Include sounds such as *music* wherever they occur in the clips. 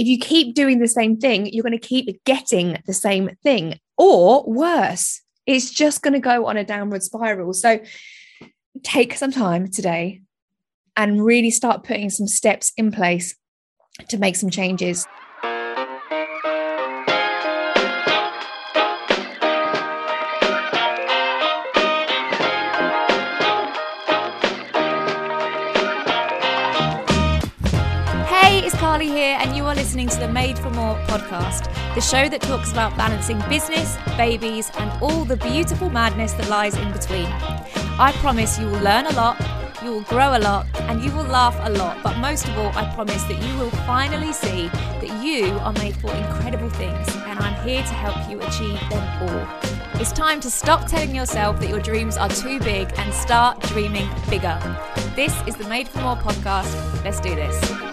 if you keep doing the same thing, you're going to keep getting the same thing, or worse, it's just going to go on a downward spiral. So take some time today and really start putting some steps in place to make some changes. For More podcast, the show that talks about balancing business, babies, and all the beautiful madness that lies in between. I promise you will learn a lot, you will grow a lot, and you will laugh a lot. But most of all, I promise that you will finally see that you are made for incredible things, and I'm here to help you achieve them all. It's time to stop telling yourself that your dreams are too big and start dreaming bigger. This is the Made for More podcast. Let's do this.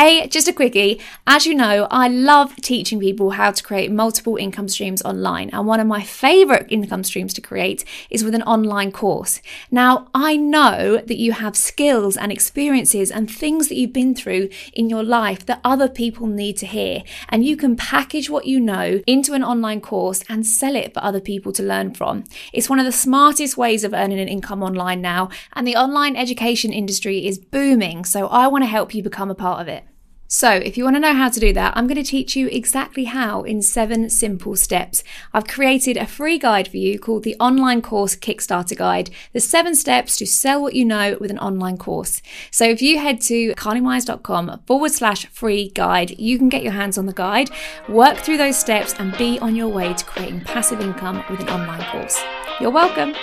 Hey, just a quickie. As you know, I love teaching people how to create multiple income streams online. And one of my favorite income streams to create is with an online course. Now, I know that you have skills and experiences and things that you've been through in your life that other people need to hear. And you can package what you know into an online course and sell it for other people to learn from. It's one of the smartest ways of earning an income online now. And the online education industry is booming. So I want to help you become a part of it. So, if you want to know how to do that, I'm going to teach you exactly how in seven simple steps. I've created a free guide for you called the Online Course Kickstarter Guide the seven steps to sell what you know with an online course. So, if you head to carlymeyers.com forward slash free guide, you can get your hands on the guide, work through those steps, and be on your way to creating passive income with an online course. You're welcome.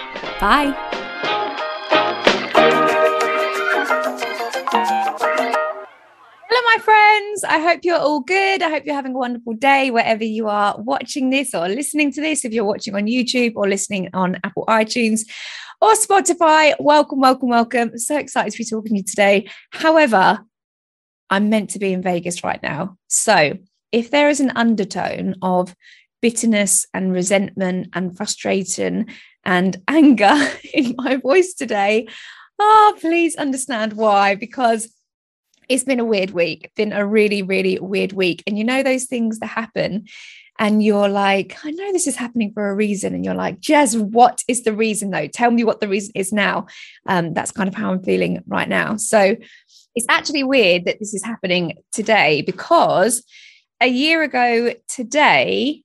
Bye. Friends. I hope you're all good. I hope you're having a wonderful day wherever you are watching this or listening to this. If you're watching on YouTube or listening on Apple iTunes or Spotify, welcome, welcome, welcome. so excited to be talking to you today. However, I'm meant to be in Vegas right now. So if there is an undertone of bitterness and resentment and frustration and anger *laughs* in my voice today, oh, please understand why. Because it's been a weird week, been a really, really weird week. And you know, those things that happen, and you're like, I know this is happening for a reason. And you're like, Jez, what is the reason though? Tell me what the reason is now. Um, that's kind of how I'm feeling right now. So it's actually weird that this is happening today because a year ago today,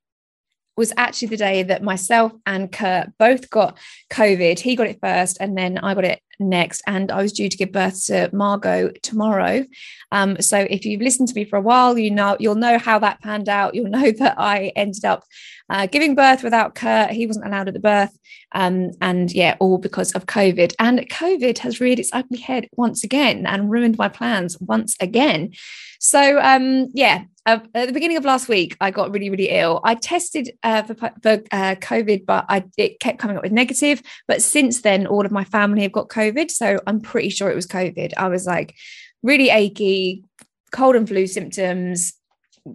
was actually the day that myself and Kurt both got COVID. He got it first, and then I got it next, and I was due to give birth to Margot tomorrow. Um, so if you've listened to me for a while, you know you'll know how that panned out. You'll know *laughs* that I ended up uh, giving birth without Kurt. He wasn't allowed at the birth, um, and yeah, all because of COVID. And COVID has reared its ugly head once again and ruined my plans once again. So um, yeah, uh, at the beginning of last week, I got really, really ill. I tested uh, for, for uh, COVID, but I, it kept coming up with negative. But since then, all of my family have got COVID. So I'm pretty sure it was COVID. I was like really achy, cold and flu symptoms,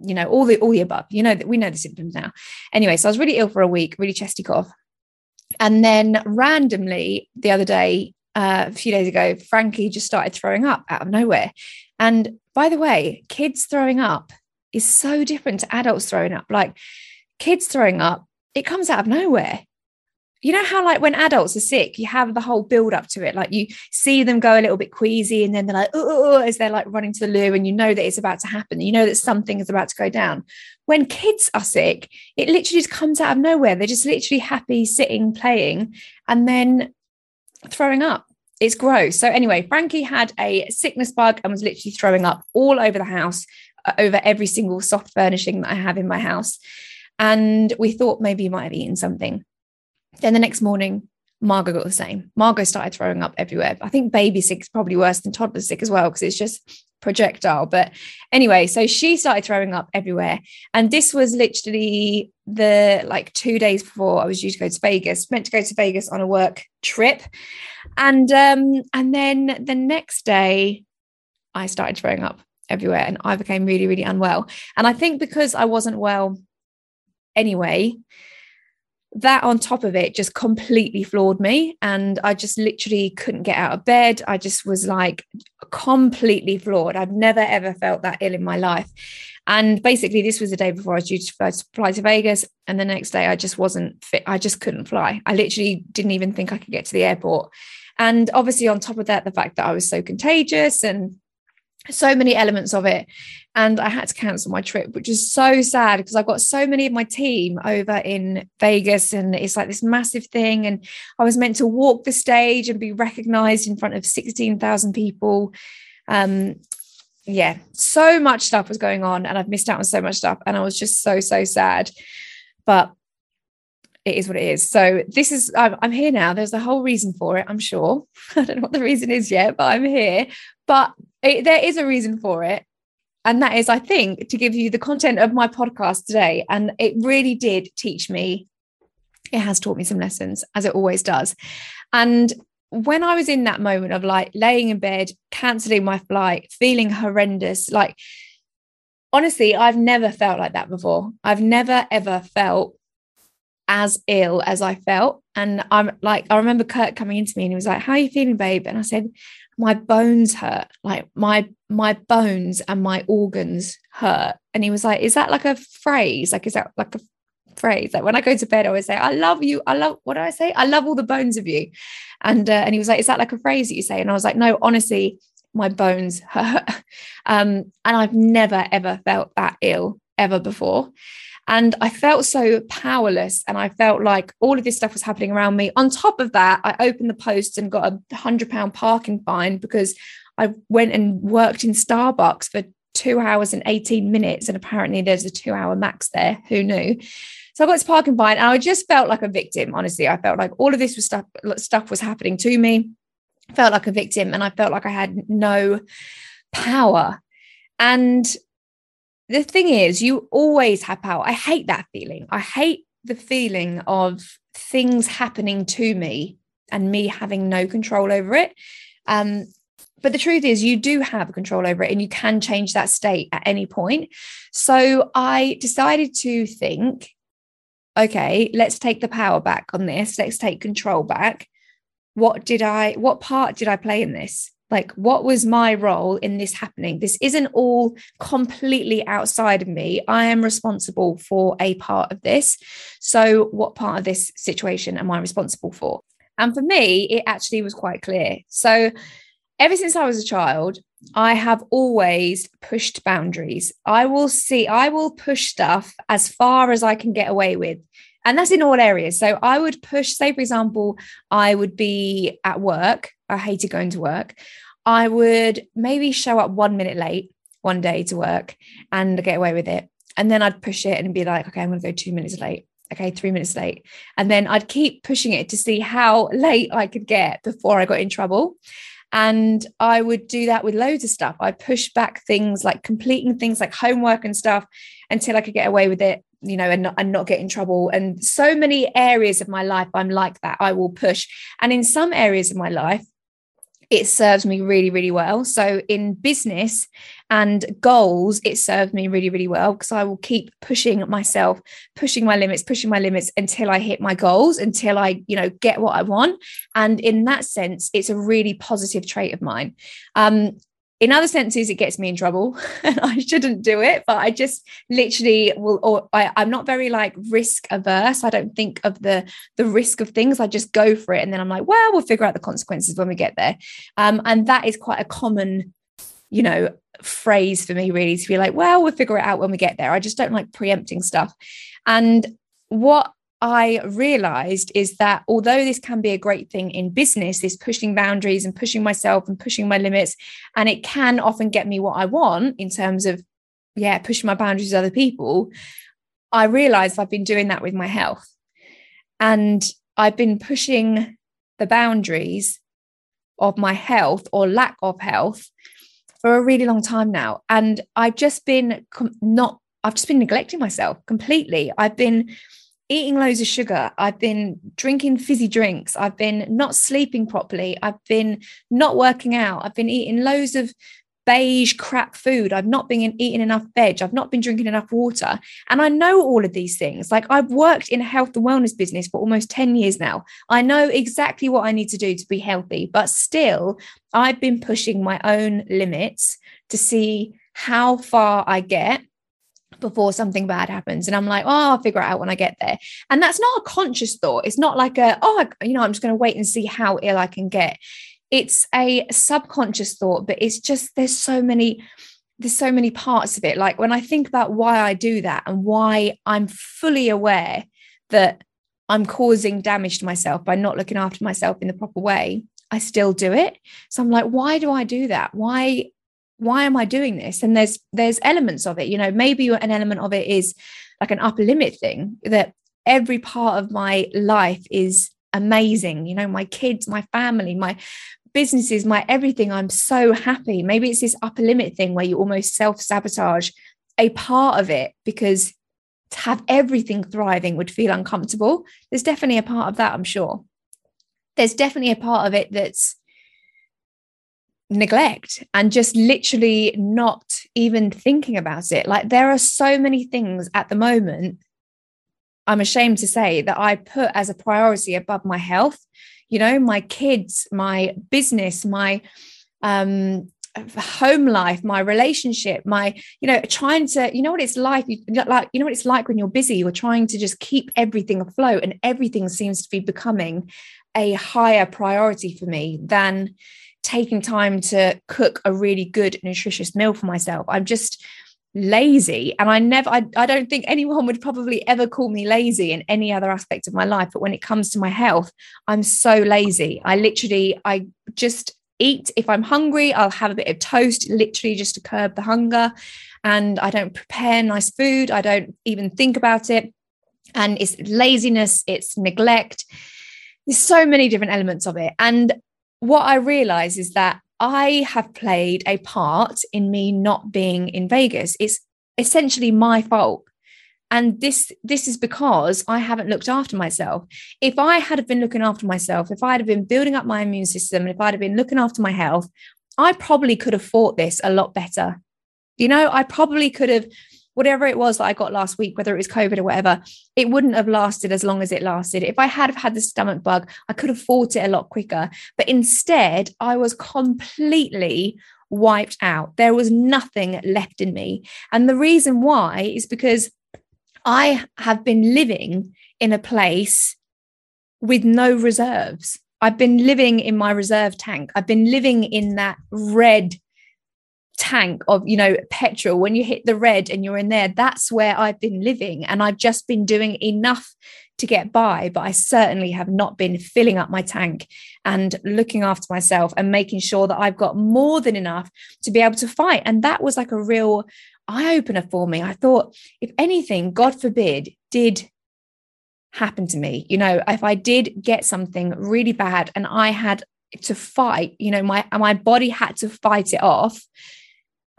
you know, all the all the above. You know that we know the symptoms now. Anyway, so I was really ill for a week, really chesty cough. And then randomly the other day, uh, a few days ago, Frankie just started throwing up out of nowhere. And by the way, kids throwing up is so different to adults throwing up. Like kids throwing up, it comes out of nowhere. You know how, like, when adults are sick, you have the whole build up to it. Like, you see them go a little bit queasy, and then they're like, oh, as they're like running to the loo, and you know that it's about to happen. You know that something is about to go down. When kids are sick, it literally just comes out of nowhere. They're just literally happy, sitting, playing, and then throwing up it's gross. So anyway, Frankie had a sickness bug and was literally throwing up all over the house uh, over every single soft furnishing that I have in my house. And we thought maybe he might have eaten something. Then the next morning, Margot got the same. Margot started throwing up everywhere. I think baby sick is probably worse than toddler sick as well because it's just projectile. But anyway, so she started throwing up everywhere. And this was literally the like two days before I was due to go to Vegas, meant to go to Vegas on a work trip. And um, and then the next day I started throwing up everywhere and I became really, really unwell. And I think because I wasn't well anyway, that on top of it just completely floored me. And I just literally couldn't get out of bed. I just was like completely floored. I've never ever felt that ill in my life. And basically, this was the day before I was due to fly to Vegas. And the next day, I just wasn't fit. I just couldn't fly. I literally didn't even think I could get to the airport. And obviously, on top of that, the fact that I was so contagious and so many elements of it. And I had to cancel my trip, which is so sad because I've got so many of my team over in Vegas and it's like this massive thing. And I was meant to walk the stage and be recognized in front of 16,000 people. Um, yeah, so much stuff was going on and I've missed out on so much stuff. And I was just so, so sad. But it is what it is. So this is I'm, I'm, here now. There's a whole reason for it. I'm sure. *laughs* I don't know what the reason is yet, but I'm here. But it, there is a reason for it, and that is, I think, to give you the content of my podcast today. And it really did teach me. It has taught me some lessons, as it always does. And when I was in that moment of like laying in bed, canceling my flight, feeling horrendous, like honestly, I've never felt like that before. I've never ever felt as ill as I felt. And I'm like, I remember Kurt coming into me and he was like, How are you feeling, babe? And I said, My bones hurt. Like my my bones and my organs hurt. And he was like, Is that like a phrase? Like, is that like a phrase? Like when I go to bed, I always say, I love you. I love what do I say? I love all the bones of you. And uh, and he was like, Is that like a phrase that you say? And I was like, No, honestly, my bones hurt. *laughs* Um, and I've never ever felt that ill ever before. And I felt so powerless. And I felt like all of this stuff was happening around me. On top of that, I opened the post and got a hundred pound parking fine because I went and worked in Starbucks for two hours and 18 minutes. And apparently there's a two hour max there. Who knew? So I got this parking fine and I just felt like a victim. Honestly, I felt like all of this was stuff, stuff was happening to me. felt like a victim and I felt like I had no power. And the thing is, you always have power. I hate that feeling. I hate the feeling of things happening to me and me having no control over it. Um, but the truth is, you do have control over it and you can change that state at any point. So I decided to think, okay, let's take the power back on this. Let's take control back. What did I, what part did I play in this? Like what was my role in this happening? This isn't all completely outside of me. I am responsible for a part of this. So what part of this situation am i responsible for? And for me it actually was quite clear. So ever since i was a child i have always pushed boundaries. I will see i will push stuff as far as i can get away with and that's in all areas. So i would push say for example i would be at work I hated going to work, I would maybe show up one minute late one day to work and get away with it. And then I'd push it and be like, okay, I'm going to go two minutes late. Okay, three minutes late. And then I'd keep pushing it to see how *laughs* late I could get before I got in trouble. And I would do that with loads of stuff. I push back things like completing things like homework and stuff until I could get away with it you know and not, and not get in trouble and so many areas of my life i'm like that i will push and in some areas of my life it serves me really, really well. So in business and goals, it serves me really, really well because I will keep pushing myself, pushing my limits, pushing my limits until I hit my goals, until I, you know, get what I want. And in that sense, it's a really positive trait of mine. Um, in other senses it gets me in trouble *laughs* and i shouldn't do it but i just literally will or I, i'm not very like risk averse. I don't think of the the risk of things. I just go for it and then i'm like well we'll figure out the consequences when we get there. Um, and that is quite a common you know phrase for me really to be like well we'll figure it out when we get there. I just don't like preempting stuff. And what I realized is that although this can be a great thing in business, this pushing boundaries and pushing myself and pushing my limits, and it can often get me what I want in terms of, yeah, pushing my boundaries with other people. I realized I've been doing that with my health. And I've been pushing the boundaries of my health or lack of health for a really long time now. And I've just been not, I've just been neglecting myself completely. I've been, eating loads of sugar. I've been drinking fizzy drinks. I've been not sleeping properly. I've been not working out. I've been eating loads of beige crap food. I've not been eating enough veg. I've not been drinking enough water. And I know all of these things. Like I've worked in a health and wellness business for almost 10 years now. I know exactly what I need to do to be healthy, but still, I've been pushing my own limits to see how far I get before something bad happens. And i'm like oh i'll figure it out when i get there. And that's not a conscious thought. It's not like a oh you know i'm just going to wait and see how ill i can get. It's a subconscious thought but it's just there's so many there's so many parts of it. Like when i think about why i do that and why i'm fully aware that i'm causing damage to myself by not looking after myself in the proper way i still do it. So i'm like why do i do that? Why why am i doing this? And there's there's elements of it you know maybe an element of it is like an upper limit thing that every part of my life is amazing you know my kids my family my businesses my everything i'm so happy. Maybe it's this upper limit thing where you almost self sabotage a part of it because to have everything thriving would feel uncomfortable. There's definitely a part of that i'm sure. There's definitely a part of it that's neglect and just literally not even thinking about it. Like there are so many things at the moment, I'm ashamed to say, that I put as a priority above my health. You know, my kids, my business, my um home life my relationship my you know trying to you know what it's like you, like you know what it's like when you're busy you're trying to just keep everything afloat and everything seems to be becoming a higher priority for me than taking time to cook a really good nutritious meal for myself. I'm just lazy and i never I, I don't think anyone would probably ever call me lazy in any other aspect of my life but when it comes to my health i'm so lazy. I literally i just eat if i'm hungry i'll have a bit of toast literally just to curb the hunger and i don't prepare nice food i don't even think about it and it's laziness it's neglect. There's so many different elements of it and what I realize is that I have played a part in me not being in Vegas. It's essentially my fault. And this this is because I haven't looked after myself. If I had been looking after myself, if I'd have been building up my immune system, and if I'd have been looking after my health, I probably could have fought this a lot better. You know, I probably could have whatever it was that I got last week, whether it was COVID or whatever, it wouldn't have lasted as long as it lasted. If I had had the stomach bug, I could have fought it a lot quicker. But instead, I was completely wiped out. There was nothing left in me. And the reason why is because I have been living in a place with no reserves. I've been living in my reserve tank. I've been living in that red tank of you know petrol when you hit the red and you're in there that's where i've been living. And i've just been doing enough to get by but i certainly have not been filling up my tank and looking after myself and making sure that i've got more than enough to be able to fight. And that was like a real eye opener for me. I thought if anything god forbid did happen to me you know if i did get something really bad and i had to fight you know my my body had to fight it off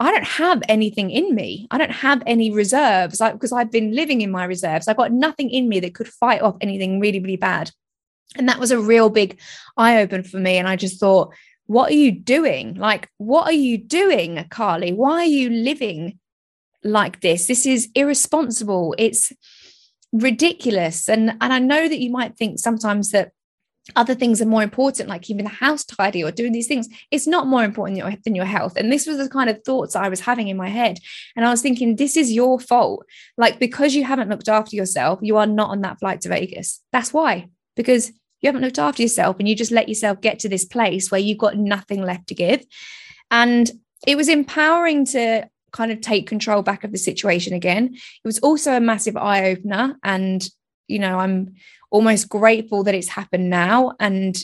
I don't have anything in me. I don't have any reserves because I've been living in my reserves. I've got nothing in me that could fight off anything really, really bad. And that was a real big eye open for me. And I just thought, what are you doing? Like, what are you doing, Carly? Why are you living like this? This is irresponsible. It's ridiculous. And, and I know that you might think sometimes that other things are more important, like keeping the house tidy or doing these things. It's not more important than your, than your health. And this was the kind of thoughts I was having in my head. And I was thinking, this is your fault. Like, because you haven't looked after yourself, you are not on that flight to Vegas. That's why, because you haven't looked after yourself and you just let yourself get to this place where you've got nothing left to give. And it was empowering to kind of take control back of the situation again. It was also a massive eye opener. And, you know, I'm almost grateful that it's happened now and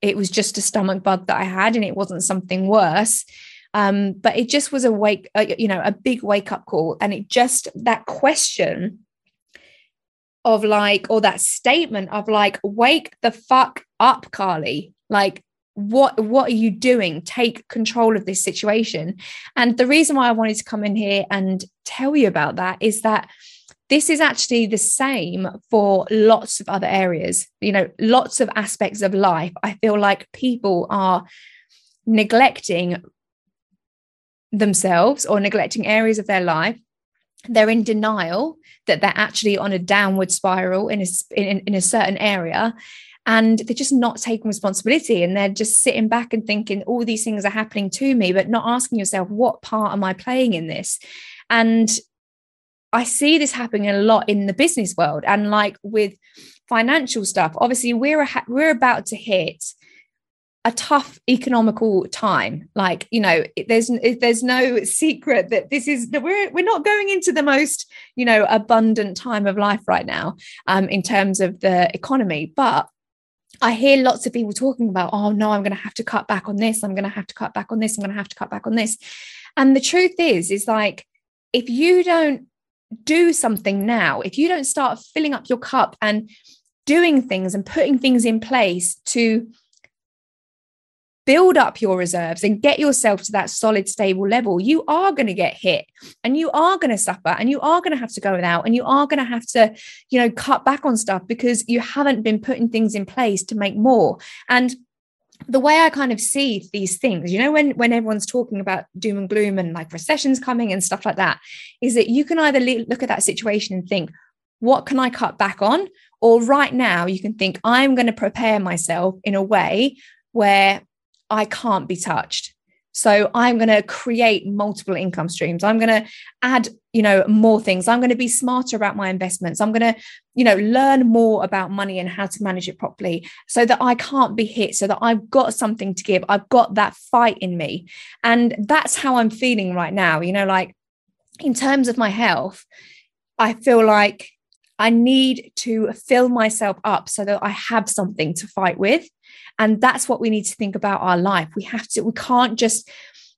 it was just a stomach bug that I had and it wasn't something worse. Um, but it just was a wake, uh, you know, a big wake up call. And it just that question of like, or that statement of like, wake the fuck up, Carly. Like, what what are you doing take control of this situation and the reason why i wanted to come in here and tell you about that is that this is actually the same for lots of other areas you know lots of aspects of life i feel like people are neglecting themselves or neglecting areas of their life. They're in denial that they're actually on a downward spiral in a, in, in a certain area and they're just not taking responsibility and they're just sitting back and thinking all these things are happening to me but not asking yourself what part am i playing in this and i see this happening a lot in the business world and like with financial stuff obviously we're a, we're about to hit a tough economical time like you know there's there's no secret that this is that we're we're not going into the most you know abundant time of life right now um in terms of the economy but I hear lots of people talking about, oh no, I'm going to have to cut back on this. I'm going to have to cut back on this. I'm going to have to cut back on this. And the truth is, is like, if you don't do something now, if you don't start filling up your cup and doing things and putting things in place to build up your reserves and get yourself to that solid, stable level, you are going to get hit and you are going to suffer and you are going to have to go without and you are going to have to, you know, cut back on stuff because you haven't been putting things in place to make more. And the way I kind of see these things, you know, when when everyone's talking about doom and gloom and like recessions coming and stuff like that, is that you can either look at that situation and think, what can I cut back on? Or right now, you can think, I'm going to prepare myself in a way where I can't be touched. So I'm going to create multiple income streams. I'm going to add, you know, more things. I'm going to be smarter about my investments. I'm going to, you know, learn more about money and how to manage it properly so that I can't be hit, so that I've got something to give. I've got that fight in me. And that's how I'm feeling right now. You know, like in terms of my health, I feel like I need to fill myself up so that I have something to fight with. And that's what we need to think about our life. We have to, we can't just,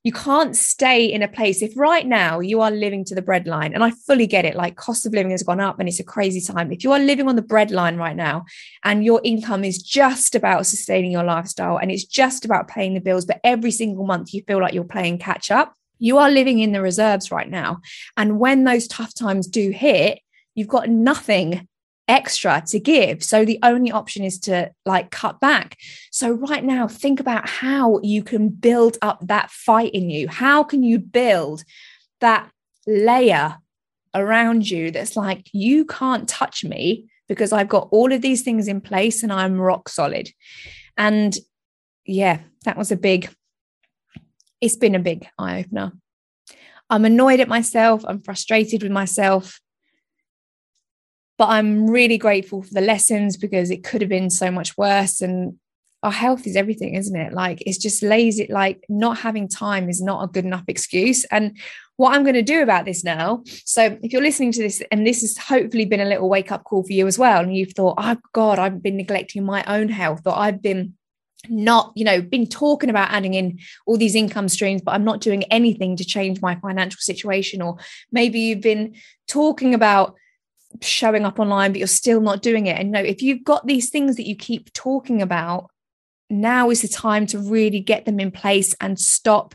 you can't stay in a place. If right now you are living to the breadline and i fully get it like cost of living has gone up and it's a crazy time. If you are living on the breadline right now and your income is just about sustaining your lifestyle and it's just about paying the bills but every single month you feel like you're playing catch up you are living in the reserves right now. And when those tough times do hit you've got nothing extra to give. So the only option is to like cut back. So right now, think about how you can build up that fight in you. How can you build that layer around you that's like, you can't touch me because I've got all of these things in place and I'm rock solid. And yeah, that was a big, it's been a big eye opener. I'm annoyed at myself. I'm frustrated with myself. But I'm really grateful for the lessons because it could have been so much worse. And our health is everything, isn't it? Like it's just lazy, like not having time is not a good enough excuse. And what I'm going to do about this now. So, if you're listening to this, and this has hopefully been a little wake up call for you as well, and you've thought, oh God, I've been neglecting my own health, or I've been not, you know, been talking about adding in all these income streams, but I'm not doing anything to change my financial situation, or maybe you've been talking about showing up online, but you're still not doing it. And no, if you've got these things that you keep talking about, now is the time to really get them in place and stop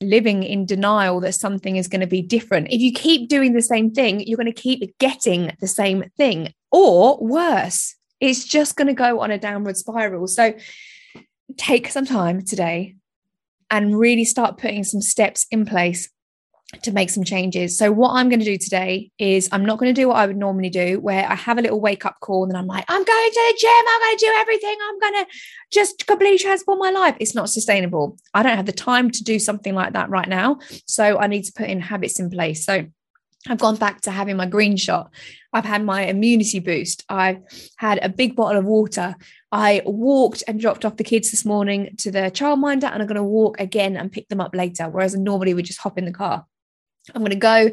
living in denial that something is going to be different. If you keep doing the same thing, you're going to keep getting the same thing, or worse, it's just going to go on a downward spiral. So take some time today and really start putting some steps in place to make some changes. So, what I'm going to do today is I'm not going to do what I would normally do, where I have a little wake up call and then I'm like, I'm going to the gym, I'm going to do everything, I'm going to just completely transform my life. It's not sustainable. I don't have the time to do something like that right now. So, I need to put in habits in place. So, I've gone back to having my green shot. I've had my immunity boost. I've had a big bottle of water. I walked and dropped off the kids this morning to the childminder, and I'm going to walk again and pick them up later. Whereas I normally would just hop in the car. I'm going to go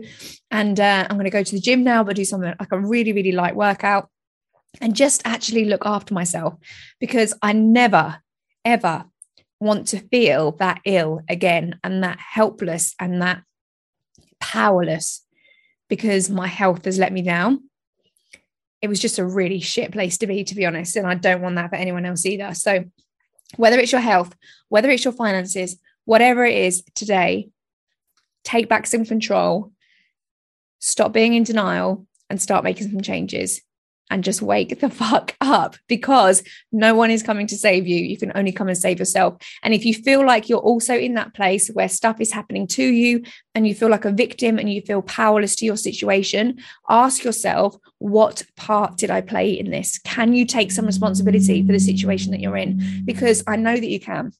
and uh, I'm going to go to the gym now, but do something like a really, really light workout and just actually look after myself because I never, ever want to feel that ill again and that helpless and that powerless because my health has let me down. It was just a really shit place to be, to be honest. And I don't want that for anyone else either. So, whether it's your health, whether it's your finances, whatever it is today, take back some control, stop being in denial, and start making some changes. and just wake the *laughs* fuck up because no one is coming to save you. You can only come and save yourself. And if you feel like you're also in that place where stuff is happening to you and you feel like a victim and you feel powerless to your situation, ask yourself, what part did I play in this? Can you take some responsibility for the situation that you're in? Because I know that you can.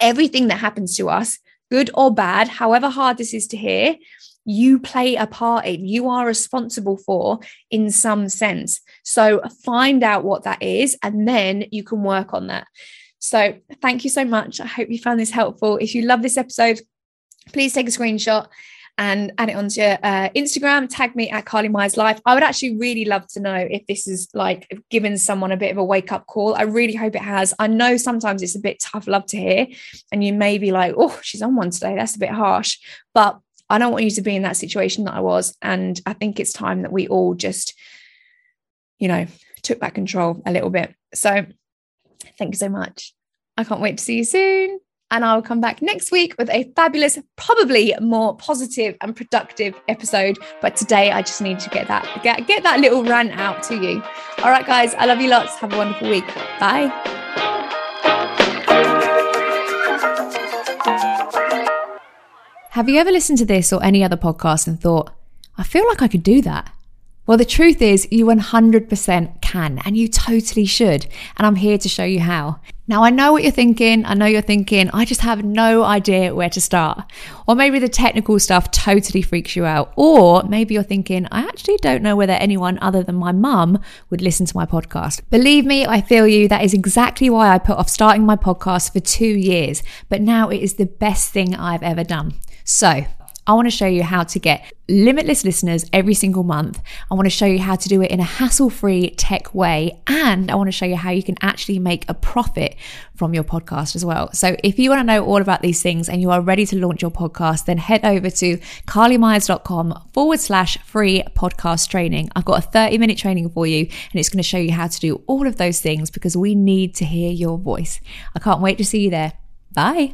Everything that happens to us, good or bad, however hard this is to hear, you play a part in, you are responsible for in some sense. So find out what that is, and then you can work on that. So thank you so much. I hope you found this helpful. If you love this episode, please take a screenshot and add it onto your uh, Instagram. Tag me at Carly Meyers Life. I would actually really love to know if this is like giving someone a bit of a wake up call. I really hope it has. I know sometimes it's a bit tough love to hear, and you may be like, oh, she's on one today. That's a bit harsh. But I don't want you to be in that situation that I was. And I think it's time that we all just, you know, took back control a little bit. So thank you so much. I can't wait to see you soon. And I'll come back next week with a fabulous, probably more positive and productive episode. But today I just need to get that get, get that little rant out to you. All right, guys, I love you lots. Have a wonderful week. Bye. Have you ever listened to this or any other podcast and thought, I feel like I could do that? Well, the truth is, you 100% can, and you totally should. And I'm here to show you how. Now, I know what you're thinking. I know you're thinking, I just have no idea where to start. Or maybe the technical stuff totally freaks you out. Or maybe you're thinking, I actually don't know whether anyone other than my mum would listen to my podcast. Believe me, I feel you. That is exactly why I put off starting my podcast for two years. But now it is the best thing I've ever done. So, I want to show you how to get limitless listeners every single month. I want to show you how to do it in a hassle free tech way. And I want to show you how you can actually make a profit from your podcast as well. So if you want to know all about these things and you are ready to launch your podcast, then head over to carlymeyers.com forward slash free podcast training. I've got a 30 minute training for you and it's going to show you how to do all of those things because we need to hear your voice. I can't wait to see you there. Bye.